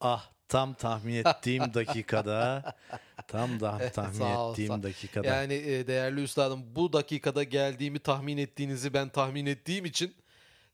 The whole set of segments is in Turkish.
Ah tam tahmin ettiğim dakikada tam da tahmin Sağ ettiğim dakikada. Yani e, değerli üstadım bu dakikada geldiğimi tahmin ettiğinizi ben tahmin ettiğim için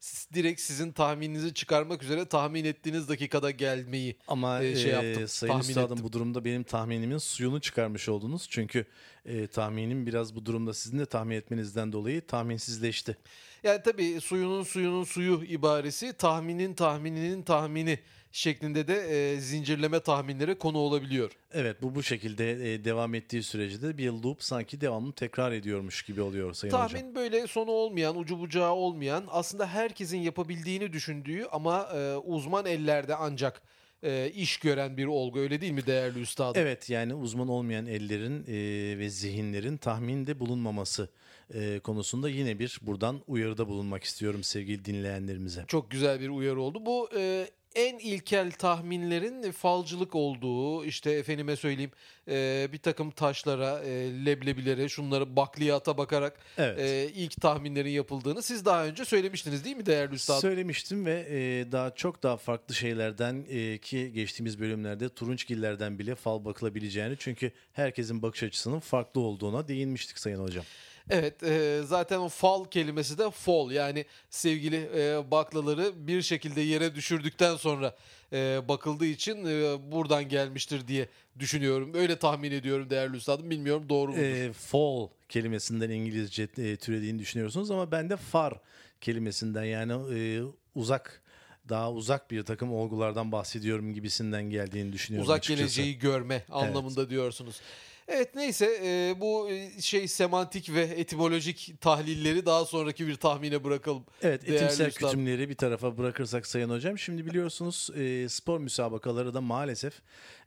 siz- direkt sizin tahmininizi çıkarmak üzere tahmin ettiğiniz dakikada gelmeyi Ama e, şey e, yaptım, sayın tahmin üstadım ettim. bu durumda benim tahminimin suyunu çıkarmış oldunuz. Çünkü e, tahminim biraz bu durumda sizin de tahmin etmenizden dolayı tahminsizleşti. Yani tabii suyunun suyunun suyu ibaresi tahminin tahmininin tahmini şeklinde de e, zincirleme tahminlere konu olabiliyor. Evet bu bu şekilde e, devam ettiği sürece de bir loop sanki devamlı tekrar ediyormuş gibi oluyor sayın hocam. Tahmin böyle sonu olmayan, ucu bucağı olmayan, aslında herkesin yapabildiğini düşündüğü ama e, uzman ellerde ancak e, iş gören bir olgu öyle değil mi değerli üstadım? Evet yani uzman olmayan ellerin e, ve zihinlerin tahminde bulunmaması e, konusunda yine bir buradan uyarıda bulunmak istiyorum sevgili dinleyenlerimize. Çok güzel bir uyarı oldu. Bu e, en ilkel tahminlerin falcılık olduğu, işte efendime söyleyeyim e, bir takım taşlara, e, leblebilere, şunları bakliyata bakarak Evet. e, ilk tahminlerin yapıldığını siz daha önce söylemiştiniz değil mi değerli üstadım? Söylemiştim ve e, daha çok daha farklı şeylerden e, ki geçtiğimiz bölümlerde turunçgillerden bile fal bakılabileceğini çünkü herkesin bakış açısının farklı olduğuna değinmiştik sayın hocam. Evet e, zaten o fal kelimesi de fall yani sevgili e, baklaları bir şekilde yere düşürdükten sonra e, bakıldığı için e, buradan gelmiştir diye düşünüyorum. Öyle tahmin ediyorum değerli üstadım bilmiyorum doğru mudur? E, fall kelimesinden İngilizce e, türediğini düşünüyorsunuz ama ben de far kelimesinden yani e, uzak daha uzak bir takım olgulardan bahsediyorum gibisinden geldiğini düşünüyorum Uzak açıkçası. geleceği görme anlamında diyorsunuz. Evet neyse e, bu şey semantik ve etimolojik tahlilleri daha sonraki bir tahmine bırakalım. Evet etimsel üstadım. kütümleri bir tarafa bırakırsak Sayın Hocam. Şimdi biliyorsunuz e, spor müsabakaları da maalesef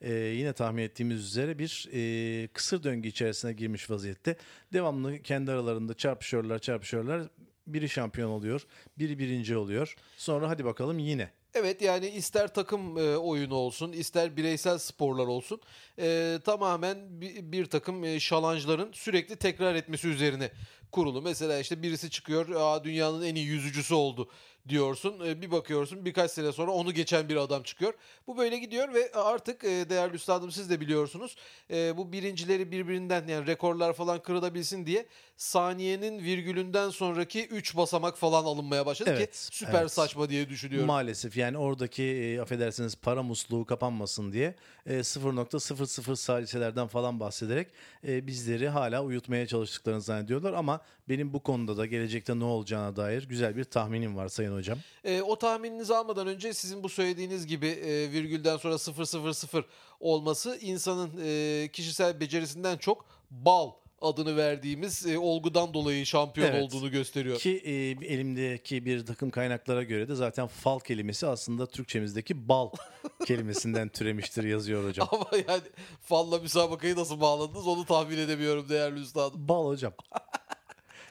e, yine tahmin ettiğimiz üzere bir e, kısır döngü içerisine girmiş vaziyette. Devamlı kendi aralarında çarpışıyorlar çarpışıyorlar. Biri şampiyon oluyor, biri birinci oluyor. Sonra hadi bakalım yine. Evet yani ister takım e, oyunu olsun ister bireysel sporlar olsun e, tamamen bir, bir takım e, şalanjların sürekli tekrar etmesi üzerine kurulu. Mesela işte birisi çıkıyor Aa, dünyanın en iyi yüzücüsü oldu diyorsun E, bir bakıyorsun birkaç sene sonra onu geçen bir adam çıkıyor. Bu böyle gidiyor ve artık e, değerli üstadım siz de biliyorsunuz e, bu birincileri birbirinden yani rekorlar falan kırılabilsin diye saniyenin virgülünden sonraki 3 basamak falan alınmaya başladı Evet, ki süper evet. saçma diye düşünüyorum. Maalesef yani oradaki e, affedersiniz para musluğu kapanmasın diye e, 0.00 saliselerden falan bahsederek e, bizleri hala uyutmaya çalıştıklarını zannediyorlar ama benim bu konuda da gelecekte ne olacağına dair güzel bir tahminim var Sayın Hocam. E, o tahmininizi almadan önce sizin bu söylediğiniz gibi e, virgülden sonra 000 olması insanın e, kişisel becerisinden çok bal adını verdiğimiz e, olgudan dolayı şampiyon Evet. olduğunu gösteriyor. Ki e, elimdeki bir takım kaynaklara göre de zaten fal kelimesi aslında Türkçemizdeki bal kelimesinden türemiştir yazıyor hocam. Ama yani falla müsabakayı nasıl bağladınız onu tahmin edemiyorum değerli üstadım. Bal hocam.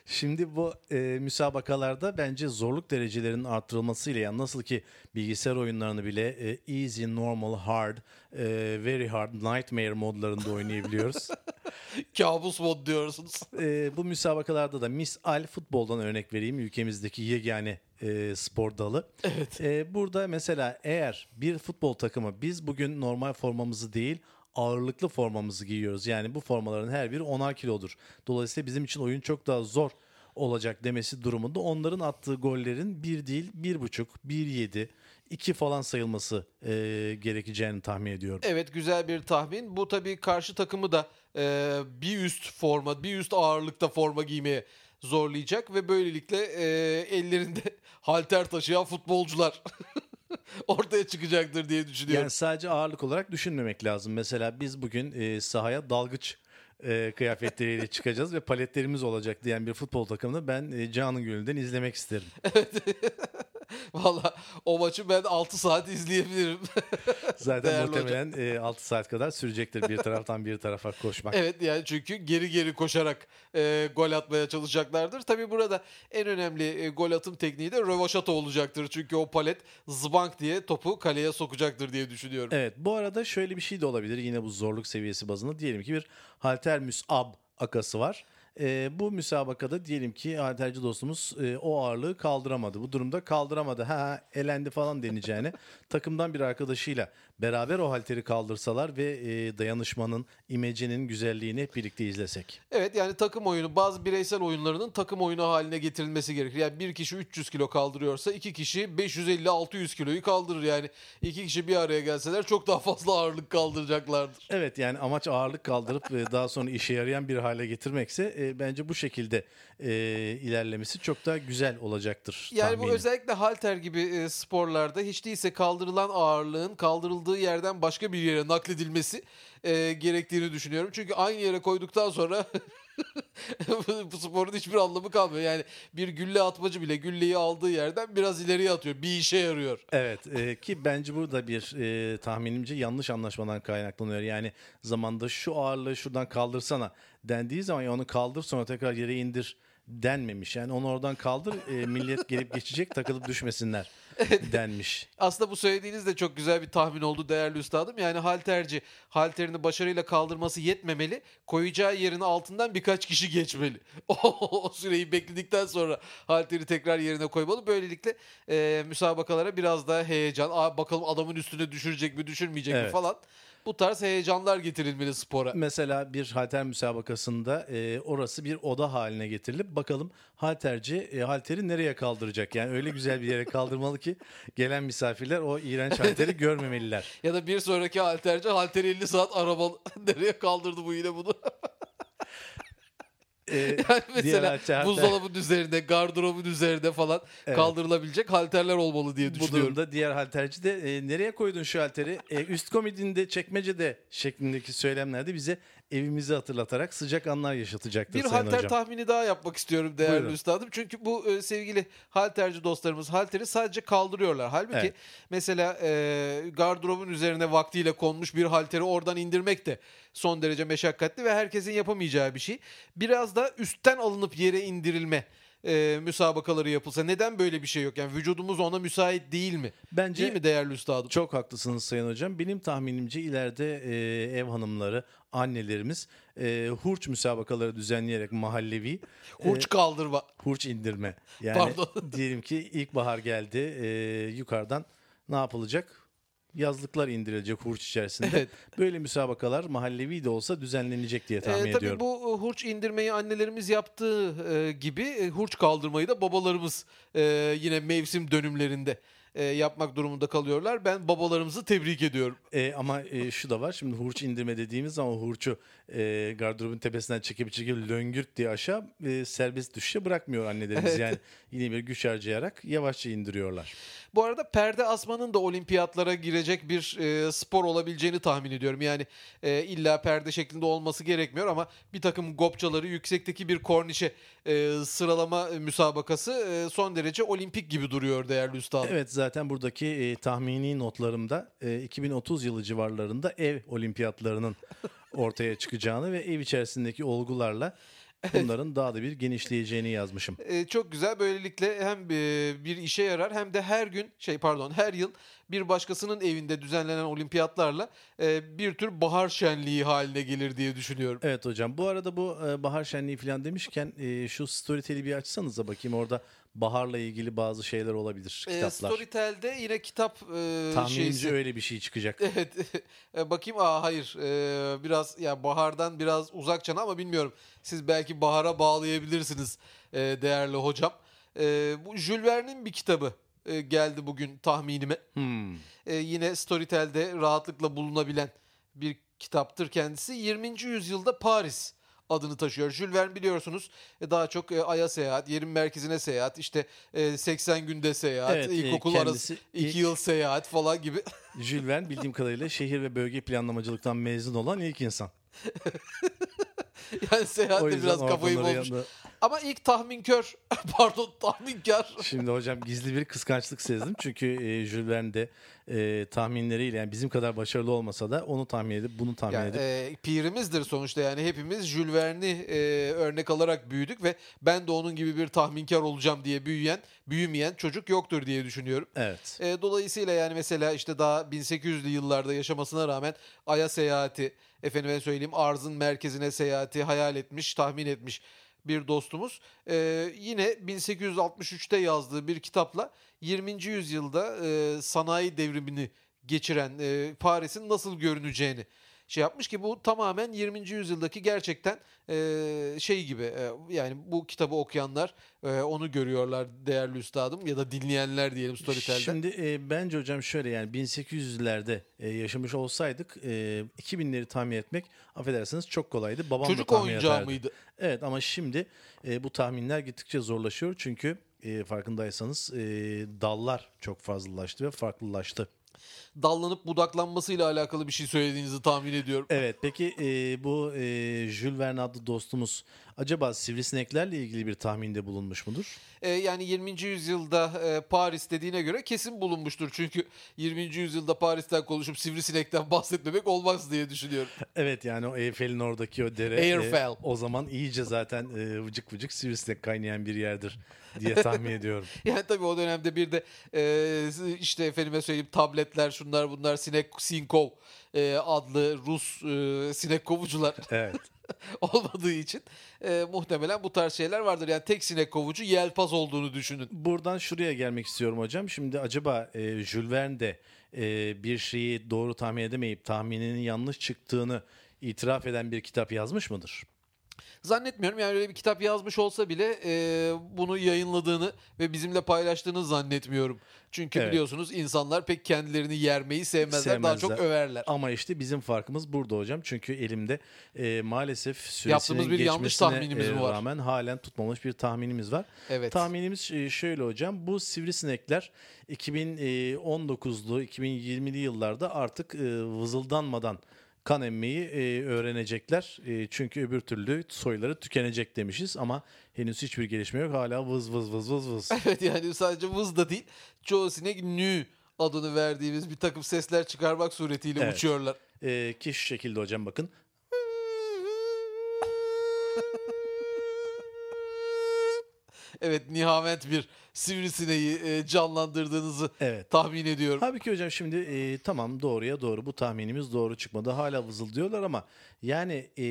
Şimdi bu e, müsabakalarda bence zorluk derecelerinin artırılmasıyla yani nasıl ki bilgisayar oyunlarını bile e, easy, normal, hard, e, very hard, nightmare modlarında oynayabiliyoruz. Kabus mod diyorsunuz. E, bu müsabakalarda da misal futboldan örnek vereyim ülkemizdeki yegane e, spor dalı. Evet. E, burada mesela eğer bir futbol takımı biz bugün normal formamızı değil ağırlıklı formamızı giyiyoruz. Yani bu formaların her biri 10'ar kilodur. Dolayısıyla bizim için oyun çok daha zor olacak demesi durumunda onların attığı gollerin bir değil, bir buçuk, bir yedi, iki falan sayılması e, gerekeceğini tahmin ediyorum. Evet güzel bir tahmin. Bu tabii karşı takımı da e, bir üst forma, bir üst ağırlıkta forma giymeye zorlayacak ve böylelikle e, ellerinde halter taşıyan futbolcular ortaya çıkacaktır diye düşünüyorum. Yani sadece ağırlık olarak düşünmemek lazım. Mesela biz bugün e, sahaya dalgıç e, kıyafetleriyle çıkacağız ve paletlerimiz olacak diyen bir futbol takımını ben e, canın gönülden izlemek isterim. Valla o maçı ben 6 saat izleyebilirim. Zaten Değerli muhtemelen e, 6 saat kadar sürecektir bir taraftan bir tarafa koşmak. evet yani çünkü geri geri koşarak e, gol atmaya çalışacaklardır. Tabii burada en önemli e, gol atım tekniği de rövaşata olacaktır. Çünkü o palet zbank diye topu kaleye sokacaktır diye düşünüyorum. Evet bu arada şöyle bir şey de olabilir yine bu zorluk seviyesi bazında. Diyelim ki bir halter müsab akası var. E, bu müsabakada diyelim ki halterci dostumuz e, o ağırlığı kaldıramadı. Bu durumda kaldıramadı. Ha elendi falan deneyeceğine takımdan bir arkadaşıyla beraber o halteri kaldırsalar ve e, dayanışmanın, imecenin güzelliğini hep birlikte izlesek. Evet yani takım oyunu bazı bireysel oyunlarının takım oyunu haline getirilmesi gerekir. Yani bir kişi 300 kilo kaldırıyorsa iki kişi 550-600 kiloyu kaldırır. Yani iki kişi bir araya gelseler çok daha fazla ağırlık kaldıracaklardır. Evet yani amaç ağırlık kaldırıp e, daha sonra işe yarayan bir hale getirmekse e, bence bu şekilde e, ilerlemesi çok daha güzel olacaktır. Yani tahminim. bu özellikle halter gibi e, sporlarda hiç değilse kaldırılan ağırlığın kaldırıldığı yerden başka bir yere nakledilmesi e, gerektiğini düşünüyorum. Çünkü aynı yere koyduktan sonra bu sporun hiçbir anlamı kalmıyor. Yani bir gülle atmacı bile gülleyi aldığı yerden biraz ileriye atıyor. Bir işe yarıyor. Evet e, ki bence burada bir e, tahminimce yanlış anlaşmadan kaynaklanıyor. Yani zamanda şu ağırlığı şuradan kaldırsana dendiği zaman ya onu kaldır sonra tekrar yere indir denmemiş. Yani onu oradan kaldır e, millet gelip geçecek takılıp düşmesinler denmiş. Aslında bu söylediğiniz de çok güzel bir tahmin oldu değerli üstadım. Yani halterci halterini başarıyla kaldırması yetmemeli. Koyacağı yerin altından birkaç kişi geçmeli. o süreyi bekledikten sonra halteri tekrar yerine koymalı. Böylelikle e, müsabakalara biraz daha heyecan. Aa, bakalım adamın üstüne düşürecek mi düşürmeyecek mi Evet. falan. Bu tarz heyecanlar getirilmeli spora. Mesela bir halter müsabakasında e, orası bir oda haline getirilip bakalım halterci e, halteri nereye kaldıracak? Yani öyle güzel bir yere kaldırmalı ki gelen misafirler o iğrenç halteri görmemeliler. Ya da bir sonraki halterci halteri 50 saat araba nereye kaldırdı bu yine bunu? E, Yani diğer mesela halter- buzdolabının üzerinde, gardırobun üzerinde falan Evet. kaldırılabilecek halterler olmalı diye Bu düşünüyorum. durumda diğer halterci de e, nereye koydun şu halteri? E, üst komodinde çekmecede şeklindeki söylemlerde bize evimizi hatırlatarak sıcak anlar yaşatacaktır Bir Sayın halter Hocam. tahmini daha yapmak istiyorum değerli Buyurun. üstadım. Çünkü bu e, sevgili halterci dostlarımız halteri sadece kaldırıyorlar. Halbuki Evet. mesela e, gardırobun üzerine vaktiyle konmuş bir halteri oradan indirmek de son derece meşakkatli ve herkesin yapamayacağı bir şey. Biraz da üstten alınıp yere indirilme e, müsabakaları yapılsa. Neden böyle bir şey yok? Yani vücudumuz ona müsait değil mi? Bence Değil mi değerli üstadım? Çok haklısınız Sayın Hocam. Benim tahminimce ileride e, ev hanımları, annelerimiz e, hurç müsabakaları düzenleyerek mahallevi Hurç kaldırma. hurç indirme. Yani Pardon. diyelim ki ilkbahar geldi e, yukarıdan ne yapılacak? Yazlıklar indirilecek hurç içerisinde. Evet. Böyle müsabakalar mahallevi de olsa düzenlenecek diye tahmin Ee, tabii ediyorum. bu e, hurç indirmeyi annelerimiz yaptığı e, gibi e, hurç kaldırmayı da babalarımız e, yine mevsim dönümlerinde e, yapmak durumunda kalıyorlar. Ben babalarımızı tebrik ediyorum. E, ama e, şu da var şimdi hurç indirme dediğimiz zaman hurçu e, gardırobun tepesinden çekip çekip löngürt diye aşağı e, serbest düşüşe bırakmıyor annelerimiz. Evet. Yani yine bir güç harcayarak yavaşça indiriyorlar. Bu arada perde asmanın da olimpiyatlara girecek bir e, spor olabileceğini tahmin ediyorum. Yani e, illa perde şeklinde olması gerekmiyor ama bir takım gopçaları yüksekteki bir kornişe e, sıralama müsabakası e, son derece olimpik gibi duruyor değerli üstadım. Evet zaten buradaki e, tahmini notlarımda e, 2030 yılı civarlarında ev olimpiyatlarının ortaya çıkacağını ve ev içerisindeki olgularla bunların daha da bir genişleyeceğini yazmışım. Ee, çok güzel. Böylelikle hem e, bir işe yarar hem de her gün şey pardon her yıl bir başkasının evinde düzenlenen olimpiyatlarla e, bir tür bahar şenliği haline gelir diye düşünüyorum. Evet hocam bu arada bu e, bahar şenliği falan demişken e, şu Storytel'i bir açsanıza bakayım orada baharla ilgili bazı şeyler olabilir Ee, kitaplar. Storytel'de yine kitap e, Tahminimce şeysi. öyle bir şey çıkacak. Evet. E, Bakayım aa hayır. Ee, biraz ya bahardan biraz uzak çana ama bilmiyorum. Siz belki bahara bağlayabilirsiniz e, değerli hocam. E, bu Jules Verne'in bir kitabı e, geldi bugün tahminime. Hmm. E, yine Storytel'de rahatlıkla bulunabilen bir kitaptır kendisi. 20. yüzyılda Paris adını taşıyor. Jules Verne biliyorsunuz e, daha çok e, Ay'a seyahat, yerin merkezine seyahat, işte e, 80 günde seyahat, Evet, e, ilkokul kendisi arası 2 ilk- yıl seyahat falan gibi. Jules Verne bildiğim kadarıyla şehir ve bölge planlamacılıktan mezun olan ilk insan. yani seyahatte biraz kafayı bulmuş. Ama ilk tahminkör, pardon tahminkar. Şimdi hocam gizli bir kıskançlık sezdim. Çünkü e, Jules Verne de e, tahminleriyle yani bizim kadar başarılı olmasa da onu tahmin edip bunu tahmin Yani, edip e, pirimizdir sonuçta yani hepimiz Jules Verne'i e, örnek alarak büyüdük ve ben de onun gibi bir tahminkar olacağım diye büyüyen, büyümeyen çocuk yoktur diye düşünüyorum. evet. E, dolayısıyla yani mesela işte daha 1800'lü yıllarda yaşamasına rağmen Ay'a seyahati, efendime söyleyeyim arzın merkezine seyahati hayal etmiş, tahmin etmiş bir dostumuz. E, yine 1863'te yazdığı bir kitapla 20. yüzyılda e, sanayi devrimini geçiren e, Paris'in nasıl görüneceğini şey yapmış ki bu tamamen 20. yüzyıldaki gerçekten e, şey gibi e, yani bu kitabı okuyanlar e, onu görüyorlar değerli üstadım ya da dinleyenler diyelim Storytel'de. Şimdi e, bence hocam şöyle yani 1800'lerde e, yaşamış olsaydık e, 2000'leri tahmin etmek affedersiniz çok kolaydı. Babam Çocuk da oyuncağı ederdi. mıydı? Evet ama şimdi e, bu tahminler gittikçe zorlaşıyor çünkü e, farkındaysanız e, dallar çok fazlalaştı ve farklılaştı. Dallanıp budaklanmasıyla alakalı bir şey söylediğinizi tahmin ediyorum. Evet peki e, bu e, Jules Verne adlı dostumuz acaba sivrisineklerle ilgili bir tahminde bulunmuş mudur? E, yani 20. yüzyılda e, Paris dediğine göre kesin bulunmuştur. Çünkü 20. yüzyılda Paris'ten konuşup sivrisinekten bahsetmemek olmaz diye düşünüyorum. Evet yani o Eyfel'in oradaki o dere e, o zaman iyice zaten e, vıcık vıcık sivrisinek kaynayan bir yerdir diye tahmin ediyorum. Yani tabii o dönemde bir de e, işte efendime söyleyeyim tabletler şunlar bunlar sinek sinkov e, adlı Rus e, sinek kovucular Evet. olmadığı için e, muhtemelen bu tarz şeyler vardır. Yani tek sinek kovucu yelpaz olduğunu düşünün. Buradan şuraya gelmek istiyorum hocam. Şimdi acaba e, Jules Verne de e, bir şeyi doğru tahmin edemeyip tahmininin yanlış çıktığını itiraf eden bir kitap yazmış mıdır? Zannetmiyorum yani öyle bir kitap yazmış olsa bile e, bunu yayınladığını ve bizimle paylaştığını zannetmiyorum. Çünkü Evet. biliyorsunuz insanlar pek kendilerini yermeyi sevmezler, daha çok Sevmezler. överler. Ama işte bizim farkımız burada hocam. Çünkü elimde e, maalesef süresinin Yaptığımız bir yanlış tahminimiz e, var? rağmen halen tutmamış bir tahminimiz var. Evet. Tahminimiz e, şöyle hocam. Bu sivrisinekler 2019'lu 2020'li yıllarda artık e, vızıldanmadan kan emmeyi e, öğrenecekler. E, çünkü öbür türlü soyları tükenecek demişiz ama henüz hiçbir gelişme yok. Hala vız vız vız vız vız. Evet yani sadece vız da değil. Çoğu sinek nü adını verdiğimiz bir takım sesler çıkarmak suretiyle Evet. uçuyorlar. E, ki şu şekilde hocam bakın. Evet nihamet bir sivrisineği e, canlandırdığınızı Evet. tahmin ediyorum. Halbuki hocam şimdi e, tamam doğruya doğru bu tahminimiz doğru çıkmadı. Hala vızıldıyorlar ama yani e,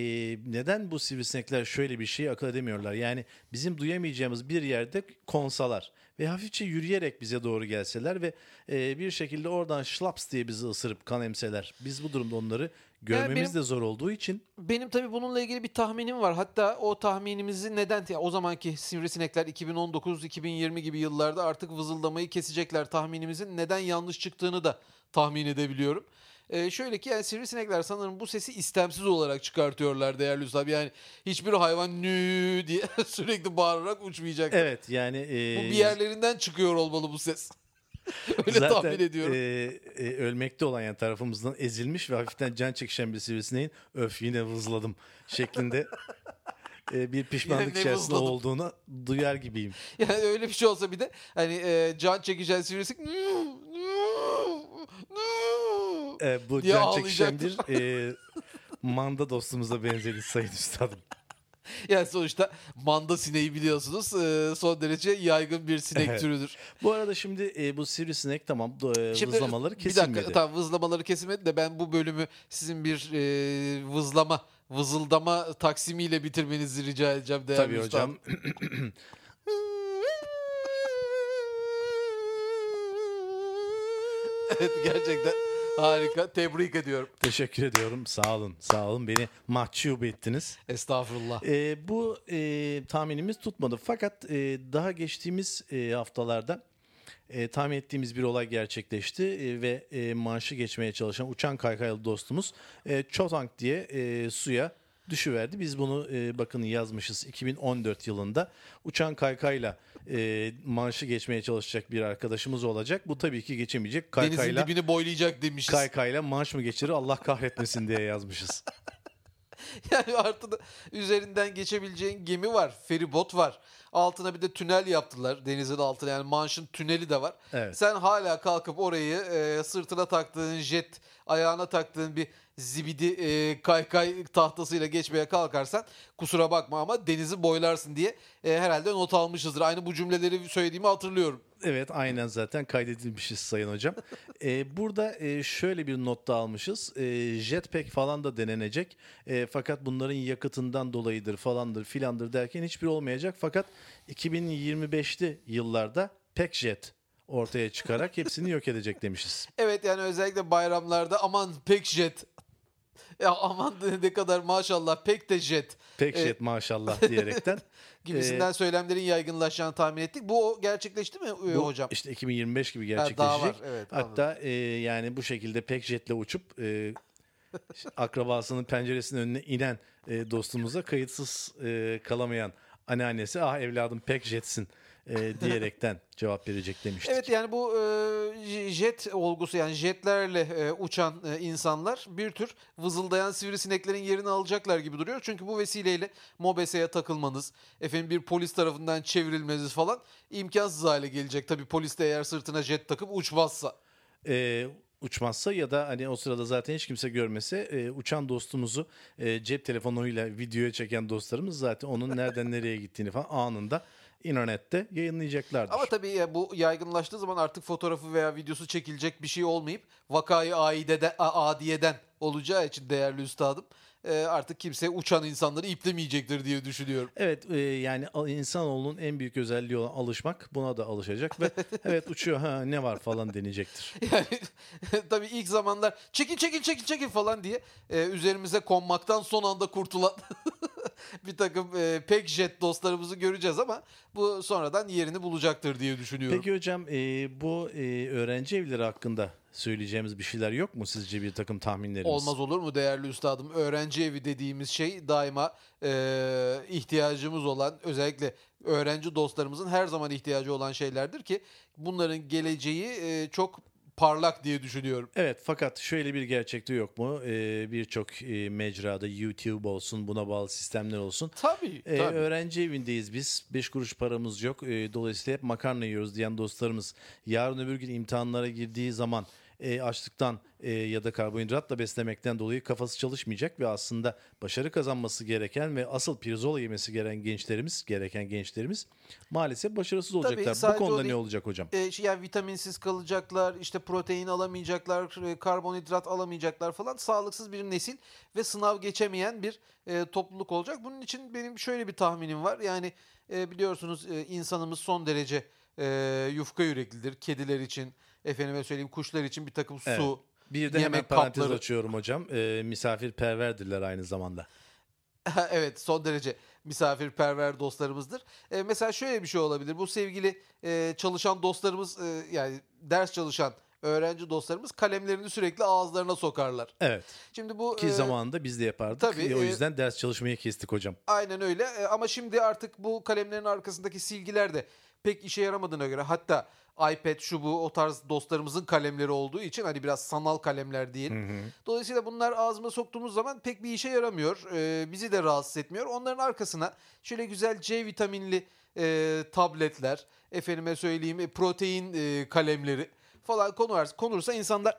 neden bu sivrisinekler şöyle bir şey akıl edemiyorlar? Yani bizim duyamayacağımız bir yerde konsalar ve hafifçe yürüyerek bize doğru gelseler ve e, bir şekilde oradan şlaps diye bizi ısırıp kan emseler. Biz bu durumda onları görmemiz benim- de zor olduğu için Benim tabii bununla ilgili bir tahminim var. Hatta o tahminimizi neden o zamanki sivrisinekler 2019-2020 gibi yıllarda artık vızıldamayı kesecekler tahminimizin neden yanlış çıktığını da tahmin edebiliyorum. Ee, şöyle ki yani sivrisinekler sanırım bu sesi istemsiz olarak çıkartıyorlar değerli üstad. Yani hiçbir hayvan nü diye sürekli bağırarak uçmayacak. evet yani e, Bu bir yerlerinden çıkıyor olmalı bu ses. Öyle Zaten tahmin ediyorum. e, e, ölmekte olan yani tarafımızdan ezilmiş ve hafiften can çekişen bir sivrisineğin öf yine vızladım şeklinde e, bir pişmanlık Yine ne içerisinde vızladım? olduğunu duyar gibiyim. Yani öyle bir şey olsa bir de hani e, can çekeceğin sivrisinek E, bu diye can çekişen bir e, manda dostumuza benzedi sayın üstadım. Yani sonuçta manda sineği biliyorsunuz e, son derece yaygın bir sinek Evet. türüdür. Bu arada şimdi e, bu sivrisinek tamam e, Şimdi vızlamaları Bir kesilmedi. dakika tamam vızlamaları kesilmedi de ben bu bölümü sizin bir e, vızlama, vızıldama taksimiyle bitirmenizi rica edeceğim değerli Tabii üstadım. hocam. evet gerçekten harika. Tebrik ediyorum. Teşekkür ediyorum. Sağ olun. Sağ olun. Beni mahcup ettiniz. Estağfurullah. E, bu e, tahminimiz tutmadı. Fakat e, daha geçtiğimiz e, haftalarda e, tahmin ettiğimiz bir olay gerçekleşti e, ve e, marşı geçmeye çalışan uçan kaykaylı dostumuz e, Chotang diye e, suya düşüverdi. Biz bunu e, bakın yazmışız 2014 yılında. Uçan kaykayla e, marşı geçmeye çalışacak bir arkadaşımız olacak. Bu tabii ki geçemeyecek. Denizin Kaykayla, dibini boylayacak demişiz. kaykayla marş mı geçirir Allah kahretmesin diye yazmışız. Yani artı da üzerinden geçebileceğin gemi var. Feribot var. Altına bir de tünel yaptılar denizin altına. Yani Manş'ın tüneli de var. Evet. Sen hala kalkıp orayı e, sırtına taktığın jet, ayağına taktığın bir zibidi e, kaykay tahtasıyla geçmeye kalkarsan kusura bakma ama denizi boylarsın diye e, herhalde not almışızdır. Aynı bu cümleleri söylediğimi hatırlıyorum. Evet aynen zaten kaydedilmişiz Sayın Hocam. Ee, burada e, şöyle bir not da almışız. E, jetpack falan da denenecek. E, fakat bunların yakıtından dolayıdır falandır filandır derken hiçbir olmayacak. Fakat 2025'li yıllarda Packjet ortaya çıkarak hepsini yok edecek demişiz. Evet yani özellikle bayramlarda aman pek jet. Ya aman ne kadar maşallah pek de jet Packjet maşallah diyerekten. gibisinden Ee, söylemlerin yaygınlaşacağını tahmin ettik. Bu gerçekleşti mi e, Bu hocam? işte 2025 gibi Ha, daha gerçekleşecek. var, evet, Hatta e, yani bu şekilde Packjet'le uçup e, akrabasının penceresinin önüne inen e, dostumuza kayıtsız e, kalamayan anneannesi ah evladım Packjet'sin e, diyerekten cevap verecek demiştik. Evet yani bu e, jet olgusu yani jetlerle e, uçan e, insanlar bir tür vızıldayan sivrisineklerin yerini alacaklar gibi duruyor. Çünkü bu vesileyle MOBESE'ye takılmanız, efendim bir polis tarafından çevrilmeniz falan imkansız hale gelecek. Tabii polis de eğer sırtına jet takıp uçmazsa. e, uçmazsa ya da hani o sırada zaten hiç kimse görmese e, uçan dostumuzu e, cep telefonuyla videoya çeken dostlarımız zaten onun nereden nereye gittiğini falan anında internette yayınlayacaklardır. Ama tabii ya bu yaygınlaştığı zaman artık fotoğrafı veya videosu çekilecek bir şey olmayıp vakayı aidede, adiyeden olacağı için değerli üstadım artık kimse uçan insanları iplemeyecektir diye düşünüyorum. Evet e, yani insanoğlunun en büyük özelliği olan alışmak buna da alışacak ve evet uçuyor ha ne var falan deneyecektir. Yani tabii ilk zamanlar çekil çekil çekil çekil falan diye e, üzerimize konmaktan son anda kurtulan bir takım e, pek jet dostlarımızı göreceğiz ama bu sonradan yerini bulacaktır diye düşünüyorum. Peki hocam e, bu e, öğrenci evleri hakkında söyleyeceğimiz bir şeyler yok mu sizce bir takım tahminleriniz? Olmaz olur mu değerli üstadım? Öğrenci evi dediğimiz şey daima e, ihtiyacımız olan özellikle öğrenci dostlarımızın her zaman ihtiyacı olan şeylerdir ki bunların geleceği e, çok parlak diye düşünüyorum. Evet fakat şöyle bir gerçekte yok mu? E, Birçok e, mecrada YouTube olsun buna bağlı sistemler olsun. Tabii. E, tabii. öğrenci evindeyiz biz. 5 kuruş paramız yok. E, dolayısıyla hep makarna yiyoruz diyen dostlarımız yarın öbür gün imtihanlara girdiği zaman e, açlıktan e, ya da karbonhidratla beslemekten dolayı kafası çalışmayacak ve aslında başarı kazanması gereken ve asıl pirzola yemesi gereken gençlerimiz, gereken gençlerimiz maalesef başarısız olacaklar. Bu sadece o konuda değil. ne olacak hocam? E, şey, yani vitaminsiz kalacaklar, işte protein alamayacaklar, e, karbonhidrat alamayacaklar falan. Sağlıksız bir nesil ve sınav geçemeyen bir e, topluluk olacak. Bunun için benim şöyle bir tahminim var. Yani e, biliyorsunuz e, insanımız son derece e, yufka yüreklidir. Kediler için, efendime söyleyeyim kuşlar için bir takım Evet. su, Bir de hemen yemek parantez kapları. açıyorum hocam. E, misafirperverdirler aynı zamanda. evet son derece misafirperver dostlarımızdır. E, mesela şöyle bir şey olabilir. Bu sevgili e, çalışan dostlarımız e, yani ders çalışan öğrenci dostlarımız kalemlerini sürekli ağızlarına sokarlar. Evet. Şimdi bu Ki e, zamanında biz de yapardık. tabii, E, o e, yüzden ders çalışmayı kestik hocam. aynen öyle. E, ama şimdi artık bu kalemlerin arkasındaki silgiler de pek işe yaramadığına göre hatta iPad şu bu o tarz dostlarımızın kalemleri olduğu için hani biraz sanal kalemler diyelim. Dolayısıyla bunlar ağzıma soktuğumuz zaman pek bir işe yaramıyor. Ee, bizi de rahatsız etmiyor. Onların arkasına şöyle güzel C vitaminli e, tabletler, efendime söyleyeyim e, protein e, kalemleri falan konursa, konursa insanlar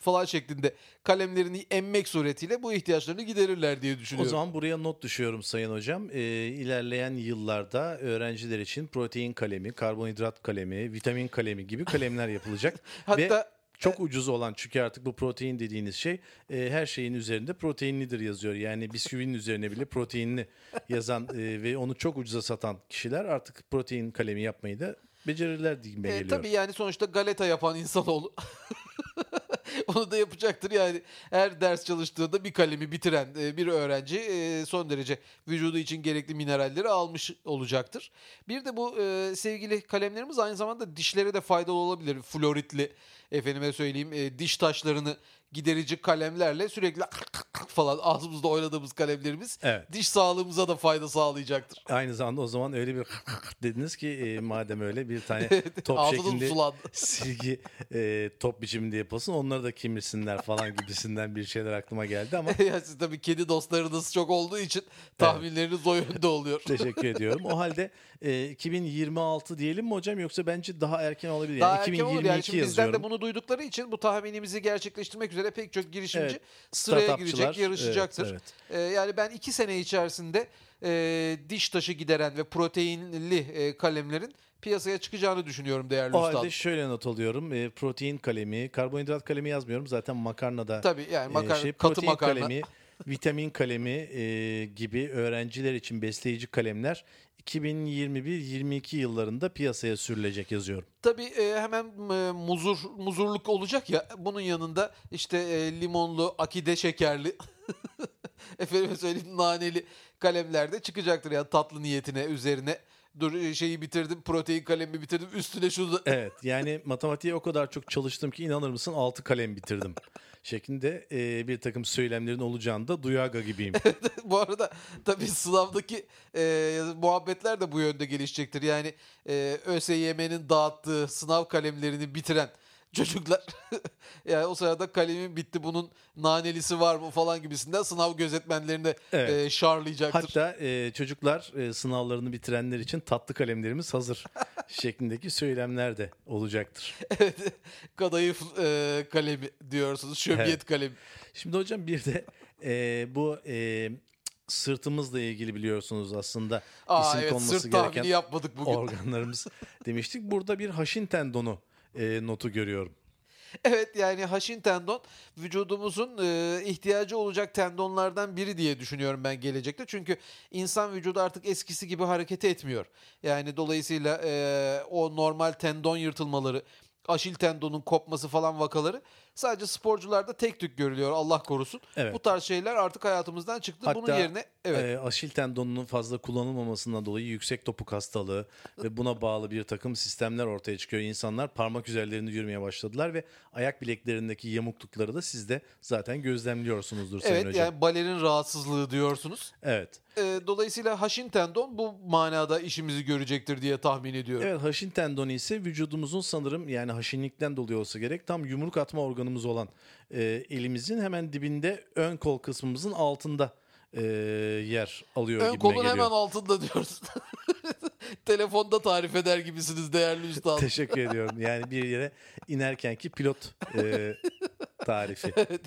falan şeklinde kalemlerini emmek suretiyle bu ihtiyaçlarını giderirler diye O düşünüyorum. zaman buraya not düşüyorum Sayın Hocam. Ee, ilerleyen yıllarda öğrenciler için protein kalemi, karbonhidrat kalemi, vitamin kalemi gibi kalemler yapılacak. Ve Hatta çok ucuz olan çünkü artık bu protein dediğiniz şey e, her şeyin üzerinde proteinlidir yazıyor. Yani bisküvinin üzerine bile proteinli yazan e, ve onu çok ucuza satan kişiler artık protein kalemi yapmayı da becerirler gibi E, geliyor. tabii yani sonuçta galeta yapan insanoğlu. Onu da yapacaktır yani her ders çalıştığında bir kalemi bitiren e, bir öğrenci e, son derece vücudu için gerekli mineralleri almış olacaktır. Bir de bu e, sevgili kalemlerimiz aynı zamanda dişlere de faydalı olabilir. Floritli efendime söyleyeyim diş taşlarını giderici kalemlerle sürekli falan ağzımızda oynadığımız kalemlerimiz Evet. diş sağlığımıza da fayda sağlayacaktır. Aynı zamanda o zaman öyle bir dediniz ki e, madem öyle bir tane top şeklinde silgi e, top biçiminde yapılsın onları da kemirsinler falan gibisinden bir şeyler aklıma geldi ama ya siz tabii kedi dostlarınız çok olduğu için tahminleriniz o yönde oluyor. teşekkür ediyorum. O halde e, 2026 diyelim mi hocam yoksa bence daha erken olabilir. Daha Yani erken olur 2022 yani şimdi bizden de bunu duydukları için bu tahminimizi gerçekleştirmek üzere pek çok girişimci Evet, sıraya girecek, yarışacaktır. evet, Ee, yani ben iki sene içerisinde e, diş taşı gideren ve proteinli e, kalemlerin piyasaya çıkacağını düşünüyorum değerli O üstadım. halde şöyle not alıyorum. E, protein kalemi, karbonhidrat kalemi yazmıyorum. Zaten makarnada Tabii yani e, makarna, şey, katı protein makarna. kalemi, vitamin kalemi e, gibi öğrenciler için besleyici kalemler 2021-22 yıllarında piyasaya sürülecek yazıyorum. Tabii e, hemen e, muzur muzurluk olacak ya bunun yanında işte e, limonlu, akide şekerli efendime söyleyeyim naneli kalemler de çıkacaktır yani tatlı niyetine üzerine. Dur şeyi bitirdim protein kalemimi bitirdim üstüne şunu da Evet yani matematiğe o kadar çok çalıştım ki inanır mısın 6 kalem bitirdim şeklinde e, bir takım söylemlerin olacağını da duyaga gibiyim. bu arada tabii sınavdaki e, muhabbetler de bu yönde gelişecektir. Yani e, ÖSYM'nin dağıttığı sınav kalemlerini bitiren çocuklar yani o sırada kalemin bitti bunun nanelisi var mı falan gibisinden sınav gözetmenlerini Evet. e, şarlayacaktır. Hatta e, çocuklar e, sınavlarını bitirenler için tatlı kalemlerimiz hazır şeklindeki söylemler de olacaktır. Evet, Kadayıf e, kalemi diyorsunuz. Şöbiyet Evet. kalemi. Şimdi hocam bir de e, bu e, sırtımızla ilgili biliyorsunuz aslında Aa isim evet konması gereken yapmadık bugün. organlarımız demiştik. Burada bir haşin tendonu e, notu görüyorum. Evet yani haşin tendon vücudumuzun e, ihtiyacı olacak tendonlardan biri diye düşünüyorum ben gelecekte. Çünkü insan vücudu artık eskisi gibi hareket etmiyor. Yani dolayısıyla e, o normal tendon yırtılmaları, aşil tendonun kopması falan vakaları sadece sporcularda tek tük görülüyor Allah korusun. Evet. Bu tarz şeyler artık hayatımızdan çıktı. Bunun Hatta, yerine evet E, aşil tendonunun fazla kullanılmamasından dolayı yüksek topuk hastalığı ve buna bağlı bir takım sistemler ortaya çıkıyor. İnsanlar parmak üzerlerinde yürümeye başladılar ve ayak bileklerindeki yamuklukları da siz de zaten gözlemliyorsunuzdur Sayın evet Hocam. yani balerin rahatsızlığı diyorsunuz. Evet. E, dolayısıyla haşin tendon bu manada işimizi görecektir diye tahmin ediyorum. Evet haşin tendonu ise vücudumuzun sanırım yani haşinlikten dolayı olsa gerek tam yumruk atma organımız olan e, elimizin hemen dibinde ön kol kısmımızın altında e, yer alıyor Ön kolun geliyor. hemen altında diyoruz. Telefonda tarif eder gibisiniz değerli üstadım. Teşekkür ediyorum. Yani bir yere inerkenki pilot e, tarifi. Evet,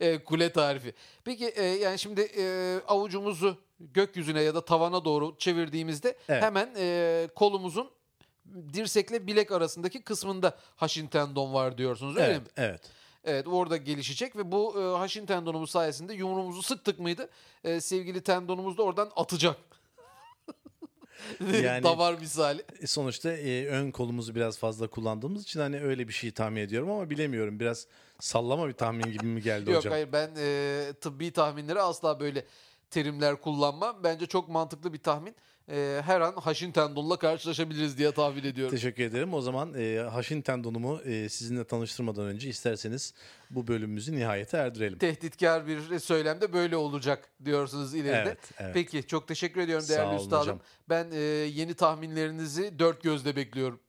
e, kule tarifi. Peki e, yani şimdi e, avucumuzu gökyüzüne ya da tavana doğru çevirdiğimizde Evet. hemen e, kolumuzun dirsekle bilek arasındaki kısmında haşin tendon var diyorsunuz öyle Evet, mi? evet. Evet orada gelişecek ve bu e, haşin tendonumuz sayesinde yumruğumuzu sıktık mıydı e, sevgili tendonumuz da oradan atacak. Yani- Damar misali. E, Sonuçta e, ön kolumuzu biraz fazla kullandığımız için hani öyle bir şey tahmin ediyorum ama bilemiyorum. Biraz sallama bir tahmin gibi mi geldi Yok hocam? hayır ben e, tıbbi tahminleri asla böyle terimler kullanmam. Bence çok mantıklı bir tahmin. E, her an haşin tendonla karşılaşabiliriz diye tahmin ediyorum. Teşekkür ederim. O zaman e, haşin tendonumu e, sizinle tanıştırmadan önce isterseniz bu bölümümüzü nihayete erdirelim. Tehditkar bir söylemde böyle olacak diyorsunuz ileride. Evet, evet. Peki çok teşekkür ediyorum Sağ değerli olun üstadım. hocam. Ben e, yeni tahminlerinizi dört gözle bekliyorum.